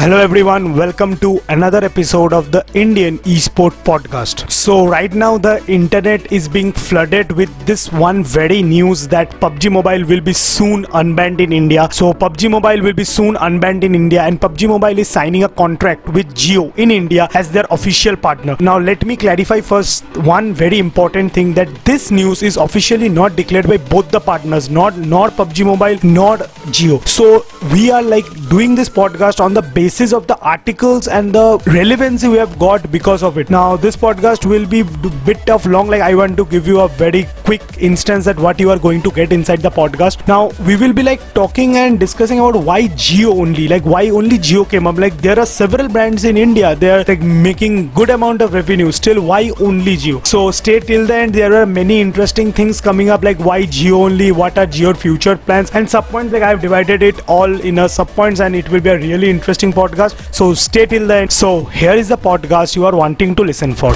Hello everyone, welcome to another episode of the Indian Esport Podcast. So right now the internet is being flooded with this one very news that PUBG Mobile will be soon unbanned in India. So PUBG Mobile will be soon unbanned in India and PUBG Mobile is signing a contract with Jio in India as their official partner. Now let me clarify first one very important thing that this news is officially not declared by both the partners, not nor PUBG Mobile nor Jio. So we are like doing this podcast on the basis of the articles and the relevancy we have got because of it. Now this podcast will be bit of long. Like I want to give you a very quick instance that what you are going to get inside the podcast. Now we will be like talking and discussing about why Geo only, like why only Geo came up. Like there are several brands in India. They are like making good amount of revenue. Still, why only Geo? So stay till the end. There are many interesting things coming up. Like why Geo only? What are Geo future plans? And sub points like I have divided it all in a sub points, and it will be a really interesting podcast. So stay till the end. So here is the podcast you are wanting to listen for.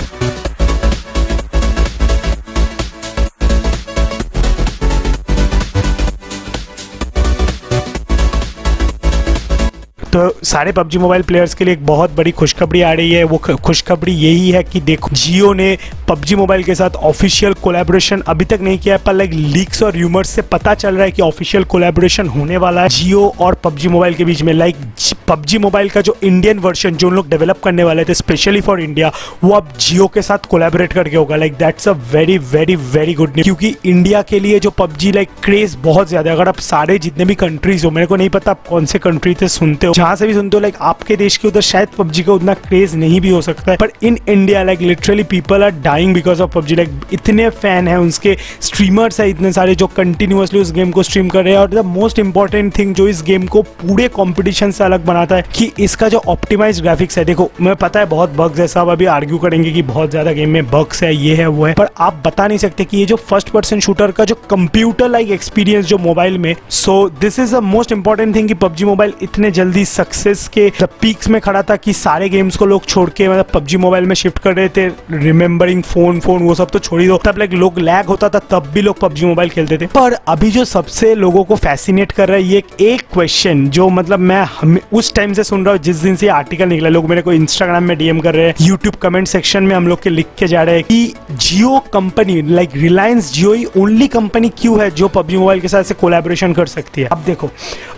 तो सारे PUBG mobile players के लिए एक बहुत बड़ी खुशखबरी आ रही है। वो खुशखबरी यही है कि देखो, जियो ने पबजी मोबाइल के साथ ऑफिशियल कोलेबोरेशन अभी तक नहीं किया है, पर लाइक लीक्स और र्यूमर्स से पता चल रहा है कि ऑफिशियल कोलैबोरेशन होने वाला है जियो और पबजी मोबाइल के बीच में। लाइक पबजी मोबाइल का जो इंडियन वर्जन जो लोग डेवलप करने वाले थे स्पेशली फॉर इंडिया वो अब जियो के साथ कोलैबोरेट करके होगा। Like that's a very very very good news क्योंकि इंडिया के लिए जो पबजी लाइक क्रेज बहुत ज़्यादा है। अगर आप सारे जितने भी कंट्रीज़ हो, मेरे को नहीं पता आप कौन से कंट्री से सुनते हो। जहाँ से भी सुनते हो लाइक आपके देश के उधर शायद पबजी का उतना क्रेज नहीं भी हो सकता है पर in India like literally people are dying because of PUBG like इतने फ़ैन है उसके स्ट्रीमर्स है इतने सारे जो कंटिन्यूसली उस गेम को स्ट्रीम कर रहे हैं, और द मोस्ट इंपॉर्टेंट थिंग जो इस गेम को पूरे कॉम्पिटिशन से अलग बनाता है, कि इसका जो ऑप्टिमाइज ग्राफिक्स है, देखो, मैं पता है बहुत बग्स है, सब अभी आर्ग्यू करेंगे कि बहुत ज़्यादा गेम में बग्स है, ये है, वो है, पर आप बता नहीं सकते कि ये जो फ़र्स्ट पर्सन शूटर का जो कंप्यूटर लाइक एक्सपीरियंस जो मोबाइल में so this is the most important thing कि पबजी मोबाइल इतने जल्दी सक्सेस के पीक्स में खड़ा था कि सारे गेम्स को लोग छोड़ के मतलब पबजी मोबाइल में शिफ्ट कर रहे थे रिमेम्बरिंग फ़ोन फ़ोन वो सब तो छोड़ दो। तब लाइक लोग लैग होता था, तब भी लोग पबजी मोबाइल खेलते थे। पर अभी जो सबसे लोगों को फैसिनेट कर रहा है, ये एक क्वेश्चन जो मतलब मैं उस टाइम से सुन रहा हूँ, जिस दिन से आर्टिकल निकला, लोग मेरे को इंस्टाग्राम में डीएम कर रहे हैं यूट्यूब कमेंट सेक्शन में हम लोग के लिख के जा रहे हैं कि Jio company like Reliance Jio ही ओनली कंपनी क्यों है जो पबजी मोबाइल के साथ से कोलैबोरेशन कर सकती है? अब देखो,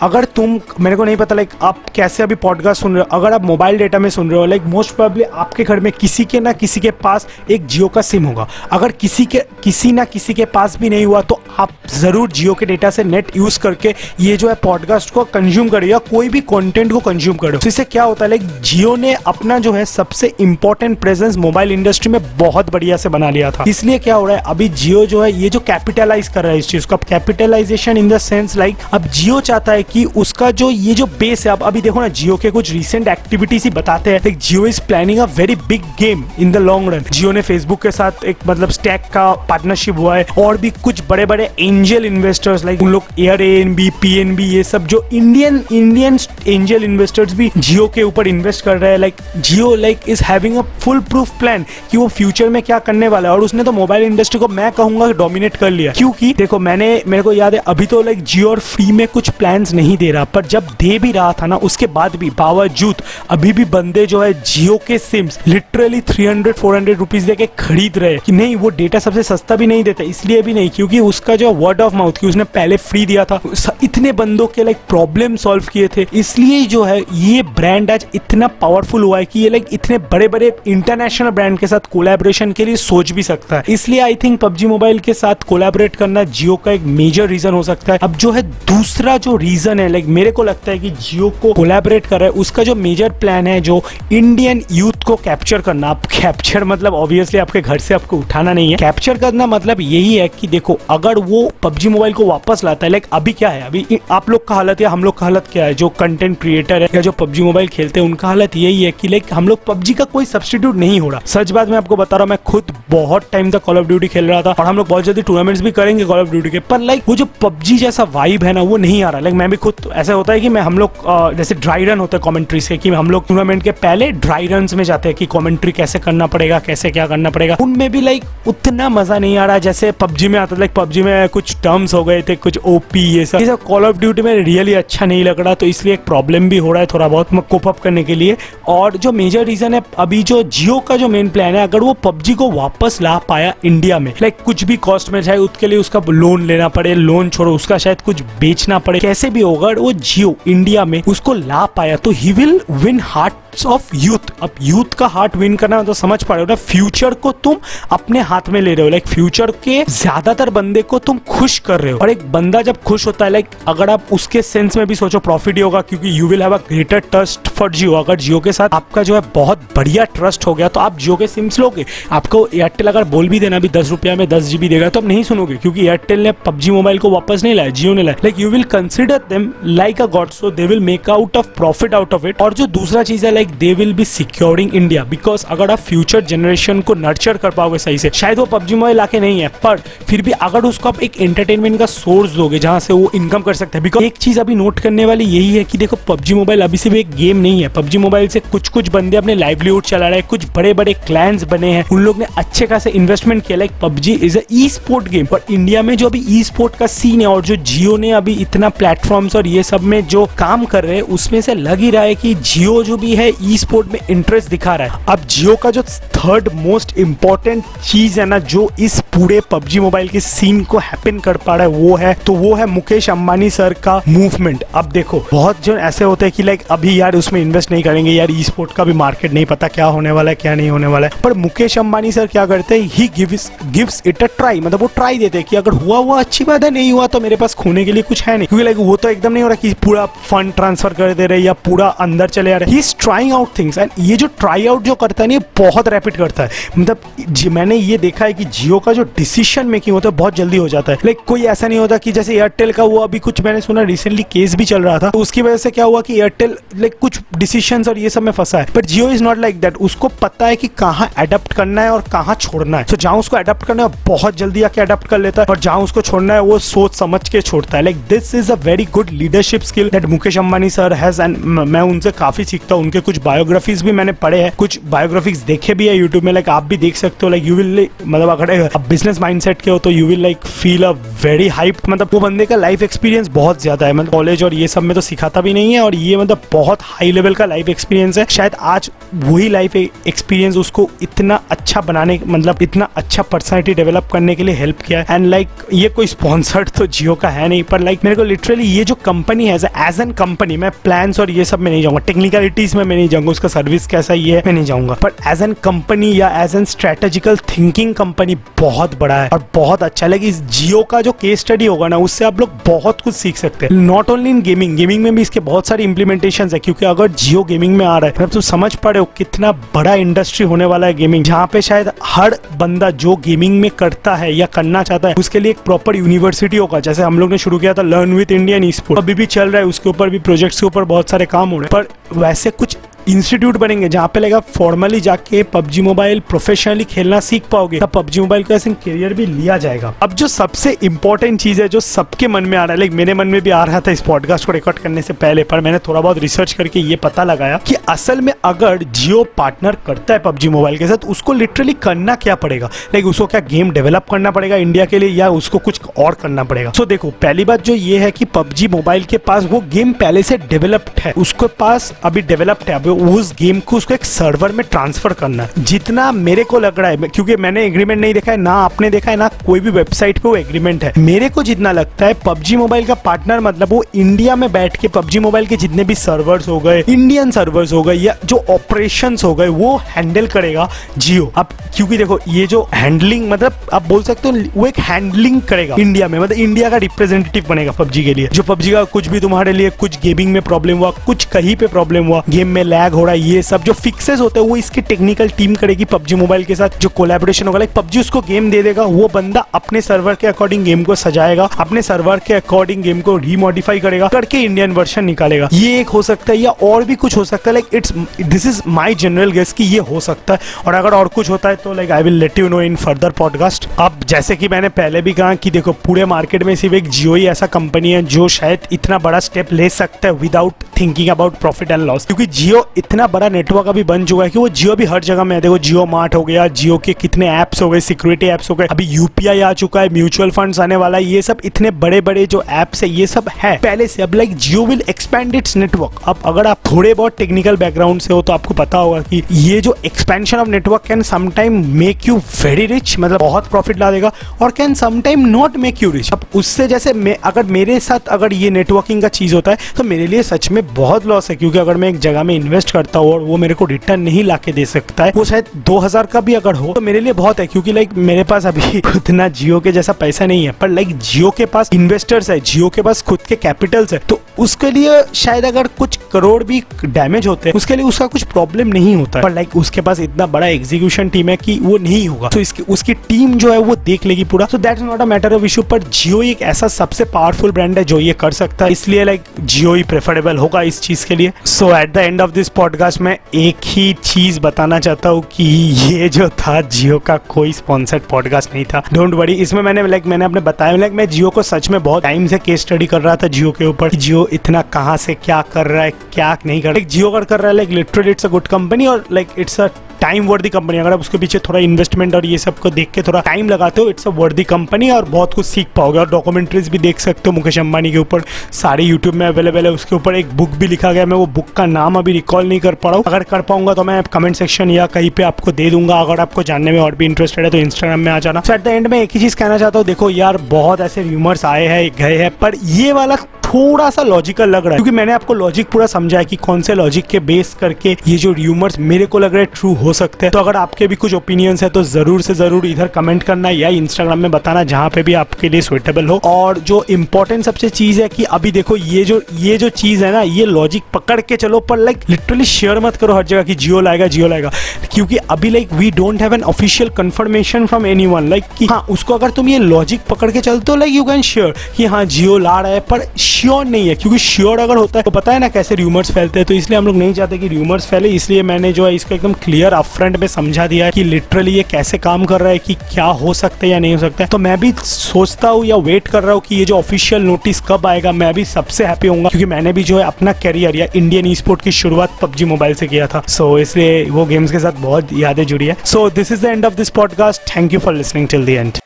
अगर तुम, मेरे को नहीं पता लाइक आप कैसे अभी पॉडकास्ट सुन रहे हो? अगर आप मोबाइल डेटा में सुन रहे हो लाइक मोस्ट प्रॉब्ली आपके घर में किसी के ना किसी के पास एक जियो का सिम होगा। अगर किसी के, किसी ना किसी के पास भी नहीं हुआ तो आप ज़रूर जियो के डेटा से नेट यूज़ करके ये जो है पॉडकास्ट को कंज्यूम करो या कोई भी कंटेंट को कंज्यूम करो। तो इससे क्या होता है लाइक जियो ने अपना जो है सबसे इंपॉर्टेंट प्रेजेंस मोबाइल इंडस्ट्री में बहुत बढ़िया से बना लिया था। इसलिए क्या हो रहा है, अभी जियो जो है, ये जो कैपिटलाइज कर रहा है इस चीज़ को, अब capitalization in the sense like अब जियो चाहता है कि उसका जो ये जो बेस है, अब, अभी देखो ना, जियो के कुछ रिसेंट एक्टिविटीज़ ही बताते हैं। Jio is planning a very big game in the long run Jio ने फेसबुक के साथ एक मतलब स्टैक का पार्टनरशिप हुआ है, और भी कुछ बड़े बड़े एंजल इन्वेस्टर्स लाइक उन लोग air N B P N B ये सब जो इंडियन इंडियन एंजल इन्वेस्टर्स भी जियो के ऊपर इन्वेस्ट कर रहे हैं like Jio like is having a full proof plan कि वो फ्यूचर में क्या करने वाला है। और उसने तो मोबाइल इंडस्ट्री को मैं कहूँगा डोमिनेट कर लिया। क्योंकि देखो, मैंने, मेरे को याद है, अभी तो लाइक जियो और फ्री में कुछ प्लान नहीं दे रहा। पर जब दे भी रहा था ना, उसके बाद भी, बावजूद, अभी भी बंदे जो है जियो के सिम्स लिटरली 300 400 रुपीस दे के खरीद रहे कि नहीं, वो डेटा सबसे सस्ता भी नहीं देता, इसलिए भी नहीं, क्योंकि उसका जो वर्ड ऑफ़ माउथ की उसने पहले फ्री दिया था। इतने बंदों के लाइक प्रॉब्लम सॉल्व किए थे। इसलिए जो है, ये ब्रांड आज इतना पावरफुल हुआ है कि ये लाइक इतने बड़े बड़े इंटरनेशनल ब्रांड के साथ कोलैबोरेशन के लिए सोच भी सकता है। इसलिए आई थिंक पबजी मोबाइल के साथ कोलैबोरेट करना जियो का एक मेजर रीजन हो सकता है। अब जो है, दूसरा जो रीजन है लाइक मेरे को लगता है कि जियो को कोलैबोरेट कर रहा है, उसका जो मेजर प्लान है, जो इंडियन यूथ को कैप्चर करना। आप कैप्चर मतलब ऑब्वियसली आपके घर से आपको उठाना नहीं है। कैप्चर करना मतलब यही है कि देखो, अगर वो पबजी मोबाइल को वापस लाता है लाइक अभी क्या है? अभी आप लोग का हालत या हम लोग का हालत क्या है? जो कंटेंट क्रिएटर है या जो पबजी मोबाइल खेलते हैं, उनका हालत यही है कि लाइक हम लोग पबजी का कोई सब्सटीट्यूट नहीं हो रहा। सच बात मैं आपको बता रहा हूँ, मैं खुद बहुत टाइम तक कॉल ऑफ़ ड्यूटी खेल रहा था और हम लोग बहुत जल्दी टूर्नामेंट्स भी करेंगे कॉल ऑफ़ ड्यूटी के। पर लाइक वो जो पबजी जैसा वाइब है ना, वो नहीं आ रहा। लाइक मैं भी खुद ऐसा होता है कि मैं हम लोग जैसे ड्राई रन होता है कमेंट्री से कि हम लोग टूर्नामेंट के पहले ड्राई रन में जाते हैं कि कॉमेंट्री कैसे करना पड़ेगा, कैसे क्या करना पड़ेगा। उनमें भी लाइक उतना मज़ा नहीं आ रहा जैसे पबजी में आता लाइक पबजी में कुछ टर्म्स हो गए थे, कुछ ओपी ये सब कॉल ऑफ़ ड्यूटी में रियली अच्छा नहीं लग रहा तो इसलिए एक प्रॉब्लम भी हो रहा है थोड़ा बहुत कोप अप करने के लिए। और जो मेजर रीजन है, अभी जो जियो का जो मेन प्लान है, अगर वो पबजी को वापस ला पाया इंडिया में लाइक कुछ भी कॉस्ट में, चाहे उसके लिए उसका लोन लेना पड़े लोन छोड़ो, उसका शायद कुछ बेचना पड़े, कैसे भी होगा वो जियो इंडिया में उसको ला पाया तो he will win heart of youth अब यूथ का हार्ट विन करना तो समझ पा रहे हो ना फ्यूचर को तुम अपने हाथ में ले रहे हो लाइक फ्यूचर के ज़्यादातर बंदे को तुम खुश कर रहे हो। और एक बंदा जब खुश होता है लाइक अगर आप उसके सेंस में भी सोचो प्रॉफिट ही होगा, क्योंकि you will have a greater trust for Jio अगर जियो के साथ आपका जो है बहुत बढ़िया ट्रस्ट हो गया तो आप जियो के सिम्स लोगे। आपको एयरटेल अगर बोल भी देना भी दस रुपया में दस जीबी देगा तो आप नहीं सुनोगे, क्योंकि एयरटेल ने पबजी मोबाइल को वापस नहीं लाया जियो ने लाया। Like you will consider them like a god so they will make out of profit out of it और जो दूसरा चीज़ है like they will be securing India because अगर आप फ्यूचर जनरेशन को नर्चर कर पाओगे सही से, शायद वो पबजी मोबाइल आके नहीं है, पर फिर भी अगर उसको आप एक एंटरटेनमेंट का सोर्स दोगे, जहाँ से वो इनकम कर सकते हैं। बिकॉज़ एक चीज़ अभी नोट करने वाली यही है कि देखो पबजी मोबाइल अभी सिर्फ़ एक गेम नहीं है। पबजी मोबाइल से कुछ कुछ बंदे अपने लाइवलीहुड चला रहे हैं, कुछ बड़े बड़े क्लैंस बने हैं। उन लोग ने अच्छे खासे इन्वेस्टमेंट किया। Like PUBG is e sport game और इंडिया में जो अभी ई स्पोर्ट का सीन है और जो जियो ने अभी इतना प्लेटफॉर्म्स और ये सब में जो काम कर रहे हैं, उसमें से लग ही रहा है कि जियो जो भी है ई स्पोर्ट में इंटरेस्ट दिखा रहा है। अब जियो का जो थर्ड मोस्ट इंपॉर्टेंट चीज़ है ना, जो इस पूरे पबजी मोबाइल के सीन को हैपन कर पा रहा है, वो है तो वो है मुकेश अंबानी सर का मूवमेंट अब देखो, बहुत जो ऐसे होते हैं कि लाइक अभी यार उसमें इन्वेस्ट नहीं करेंगे, यार ई स्पोर्ट का भी मार्केट नहीं पता क्या होने वाला है, क्या नहीं होने वाला है. पर मुकेश अंबानी सर क्या करते हैं? He gives gives it a try मतलब वो ट्राई देते हैं कि अगर हुआ हुआ, अच्छी बात है, नहीं हुआ तो मेरे पास खोने के लिए कुछ है नहीं. क्योंकि लाइक वो तो एकदम नहीं हो रहा कि पूरा फंड ट्रांसफ़र कर दे रहे या पूरा अंदर चले आ रहे he. Is trying out things and ये जो ट्राई आउट जो करता है ना बहुत रैपिड करता है. मतलब मैंने ये देखा है कि जियो का जो डिसीज़न मेकिंग होता है, बहुत जल्दी हो जाता है. लाइक कोई ऐसा नहीं होता कि जैसे एयरटेल का वो अभी कुछ मैंने सुना रिसेंटली केस भी चल रहा था। तो उसकी वजह से क्या हुआ कि एयरटेल लाइक कुछ डिसीशन और ये सब में फंसा है। But Jio is not like that उसको पता है कि कहाँ अडेप्ट करना है और कहाँ छोड़ना है। तो जहाँ उसको अडेप्ट करना है बहुत जल्दी आके अडेप्ट कर लेता है। और जहाँ उसको छोड़ना है, वो सोच समझ के छोड़ता है। Like this is a very good leadership skill that Mukesh Ambani sir has and मैं उनसे काफ़ी सीखता हूँ। उनके कुछ बायोग्राफीज भी मैंने पढ़े हैं। कुछ बायोग्राफीज देखे भी है यूट्यूब में। लाइक आप भी देख सकते हो। लाइक यू विल मतलब अगर आप बिज़नेस माइंडसेट के हो तो you will like feel a very hype मतलब वो बंदे का लाइफ एक्सपीरियंस बहुत ज़्यादा है। मतलब कॉलेज और ये सब में तो सिखाता भी नहीं है और ये मतलब बहुत हाई लेवल का लाइफ एक्सपीरियंस है। शायद आज वही लाइफ एक्सपीरियंस उसको इतना अच्छा बनाने मतलब इतना अच्छा पर्सनैलिटी डेवलप करने के लिए हेल्प किया एंड लाइक like, ये कोई स्पॉन्सर्ड तो जियो का है नहीं पर लाइक like, मेरे को लिटरली ये जो कंपनी है एज एन कंपनी मैं प्लान्स और ये सब में नहीं जाऊँगा। टेक्निकलिटीज में मैं नहीं जाऊँगा उसका सर्विस कैसा ये है मैं नहीं जाऊँगा। पर एज एन कंपनी या as an strategical thinking company बहुत बड़ा है और बहुत अच्छा लगे इस जियो का जो केस स्टडी होगा ना उससे आप लोग बहुत कुछ सीख सकते हैं। Not only in gaming gaming में भी इसके बहुत सारे इंप्लीमेंटेशन है, क्योंकि अगर जियो गेमिंग में आ रहा है तुम समझ पा हो कितना बड़ा इंडस्ट्री होने वाला है गेमिंग जहाँ पे शायद हर बंदा जो गेमिंग में करता है या करना चाहता है, उसके लिए एक प्रॉपर यूनिवर्सिटी होगा। जैसे हम लोग ने शुरू किया था लर्न विथ इंडियन स्पोर्ट अभी भी चल रहा है, उसके ऊपर भी प्रोजेक्ट्स के ऊपर बहुत सारे काम हो रहे हैं। पर वैसे कुछ इंस्टीट्यूट बनेंगे, जहाँ पे लगा फॉर्मली जाके पबजी मोबाइल प्रोफेशनली खेलना सीख पाओगे। तब पबजी मोबाइल का ऐसे करियर भी लिया जाएगा। अब जो सबसे इंपॉर्टेंट चीज़ है, जो सबके मन में आ रहा है लाइक मेरे मन में भी आ रहा था इस पॉडकास्ट को रिकॉर्ड करने से पहले, पर मैंने थोड़ा बहुत रिसर्च करके ये पता लगाया कि असल में अगर जियो पार्टनर करता है पबजी मोबाइल के साथ, उसको लिटरली करना क्या पड़ेगा? लाइक उसको क्या गेम डेवलप करना पड़ेगा इंडिया के लिए, या उसको कुछ और करना पड़ेगा? सो देखो, पहली बात जो ये है कि पबजी मोबाइल के पास वो गेम पहले से डेवलप्ड है। उसके पास अभी डेवलप्ड है, अभी उस गेम को उसको एक सर्वर में ट्रांसफ़र करना है। जितना मेरे को लग रहा है क्योंकि मैंने एग्रीमेंट नहीं देखा है, ना आपने देखा है, ना कोई भी वेबसाइट पे वो एग्रीमेंट है। मेरे को जितना लगता है, पबजी मोबाइल का पार्टनर मतलब वो इंडिया में बैठ के पबजी मोबाइल के जितने भी सर्वर्स हो गए इंडियन सर्वर्स हो गए, या जो ऑपरेशन हो गए, वो हैंडल करेगा जियो अब क्योंकि देखो, ये जो हैंडलिंग मतलब आप बोल सकते हो, वो एक हैंडलिंग करेगा इंडिया में। मतलब इंडिया का रिप्रेजेंटेटिव बनेगा पबजी के लिए। जो पबजी का कुछ भी तुम्हारे लिए कुछ गेमिंग में प्रॉब्लम हुआ, कुछ कहीं पे प्रॉब्लम हुआ गेम में लैग हो रहा है, ये सब जो फिक्सेस होते हैं, वो इसकी टेक्निकल टीम करेगी पबजी मोबाइल के साथ। जो कोलेबोरेशन होगा लाइक पबजी उसको गेम दे देगा, वो बंदा अपने सर्वर के अकॉर्डिंग गेम को सजाएगा, अपने सर्वर के अकॉर्डिंग गेम को रीमोडिफाई करेगा, करके इंडियन वर्जन निकालेगा। ये एक हो सकता है, या और भी कुछ हो सकता है like it's this is my general guess कि ये हो सकता है। और अगर और कुछ होता है तो like I will let you know in further podcast अब जैसे कि मैंने पहले भी कहा कि देखो, पूरे मार्केट में सिर्फ़ एक जियो ही ऐसा कंपनी है, जो शायद इतना बड़ा स्टेप ले सकता है without thinking about profit and loss क्योंकि जियो इतना बड़ा नेटवर्क अभी बन चुका है कि वो जियो भी हर जगह में है। देखो, जियो मार्ट हो गया, जियो के कितने ऐप्स हो गए सिक्योरिटी ऐप्स हो गए। अभी यूपीआई आ चुका है म्यूचुअल फंड्स आने वाला है। ये सब इतने बड़े बड़े जो ऐप्स है, ये सब है। पहले से अब like Jio will expand its network अब अगर आप थोड़े बहुत टेक्निकल बैकग्राउंड से हो तो आपको पता होगा कि ये जो expansion of network can sometime make you very rich मतलब बहुत प्रॉफिट ला देगा, और can sometime not make you rich अब उससे जैसे अगर मेरे साथ अगर ये नेटवर्किंग का चीज़ होता है तो मेरे लिए सच में बहुत लॉस है, क्योंकि अगर मैं एक जगह में इन्वेस्ट करता हूँ और वो मेरे को रिटर्न नहीं ला के दे सकता है। वो शायद 2000 का भी अगर हो तो मेरे लिए बहुत है, क्योंकि लाइक मेरे पास अभी उतना जियो के जैसा पैसा नहीं है, पर लाइक जियो के पास इन्वेस्टर्स है, जियो के पास खुद के कैपिटल्स है तो उसके लिए शायद अगर कुछ करोड़ भी डैमेज होते हैं उसके लिए उसका कुछ प्रॉब्लम नहीं होता पर लाइक उसके पास इतना बड़ा एग्जीक्यूशन टीम है कि वो नहीं होगा। तो इसकी, उसकी टीम जो है वो देख लेगी पूरा। So that is not a matter of issue पर जियो एक ऐसा सबसे पावरफुल ब्रांड है जो ये कर सकता है। इसलिए लाइक जियो ही प्रेफरेबल होगा इस चीज़ के लिए। So at the end of this podcast में एक ही चीज़ बताना चाहता हूँ कि ये जो था, जियो का कोई स्पॉन्सर्ड पॉडकास्ट नहीं था। डोंट वरी इसमें मैंने लाइक मैंने अपने बताया लाइक मैं जियो को सच में बहुत टाइम से केस स्टडी कर रहा था जियो के ऊपर। जियो इतना कहाँ से क्या कर रहा है, क्या नहीं कर रहा है। जियो कर रहा है like literally it's a good company और like it's a time worthy company, अगर आप उसके पीछे थोड़ा इन्वेस्टमेंट और ये सबको देख के थोड़ा टाइम लगाते हो इट्स अ वर्दी कंपनी और बहुत कुछ सीख पाओगे। और डॉक्यूमेंट्रीज भी देख सकते हो मुकेश अंबानी के ऊपर। सारे यूट्यूब में अवेलेबल है, उसके ऊपर एक बुक भी लिखा गया मैं वो बुक का नाम अभी रिकॉल नहीं कर पा रहा हूँ। अगर कर पाऊँगा तो मैं कमेंट सेक्शन या कहीं पे आपको दे दूँगा। अगर आपको जानने में और भी इंटरेस्टेड है तो इंस्टाग्राम में आ जाना। एट द एंड में एक ही चीज़ कहना चाहता हूँ, देखो यार, बहुत ऐसे र्यूमर्स आए हैं, गए हैं, पर ये वाला थोड़ा सा लॉजिकल लग रहा है। क्योंकि मैंने आपको लॉजिक पूरा समझा है कि कौन से लॉजिक के बेस करके ये जो र्यूमर्स मेरे को लग रहा है ट्रू हो सकते हैं। तो अगर आपके भी कुछ ओपिनियंस है तो ज़रूर से ज़रूर इधर कमेंट करना या इंस्टाग्राम में बताना, जहाँ पे भी आपके लिए सुइटेबल हो। और जो इंपॉर्टेंट सबसे चीज़ है कि अभी देखो, ये जो ये जो चीज़ है ना, ये लॉजिक पकड़ के चलो, पर लाइक लिटरली शेयर मत करो हर जगह की जियो लाएगा जियो लाएगा। क्योंकि अभी like we don't have an official confirmation from any like कि हाँ उसको अगर तुम ये लॉजिक पकड़ के चलते हो लाइक यू कैन शेयर कि हाँ जियो ला रहा है, पर श्योर नहीं है क्योंकि श्योर अगर होता है तो पता है ना कैसे र्यूमर्स फैलते हैं तो इसलिए हम लोग नहीं चाहते कि र्यूमर्स फैले इसलिए मैंने जो है इसको एकदम क्लियर अपफ्रंट में समझा दिया है कि लिटरली ये कैसे काम कर रहा है कि क्या हो सकता है या नहीं हो सकता है। तो मैं भी सोचता हूँ या वेट कर रहा हूँ कि ये जो ऑफिशियल नोटिस कब आएगा मैं भी सबसे हैप्पी हूँ क्योंकि मैंने भी जो है अपना करियर या इंडियन ई स्पोर्ट की शुरुआत पबजी मोबाइल से किया था। सो so, इसलिए वो गेम्स के साथ बहुत यादें जुड़ी है। So this is the end of this podcast thank you for listening till the end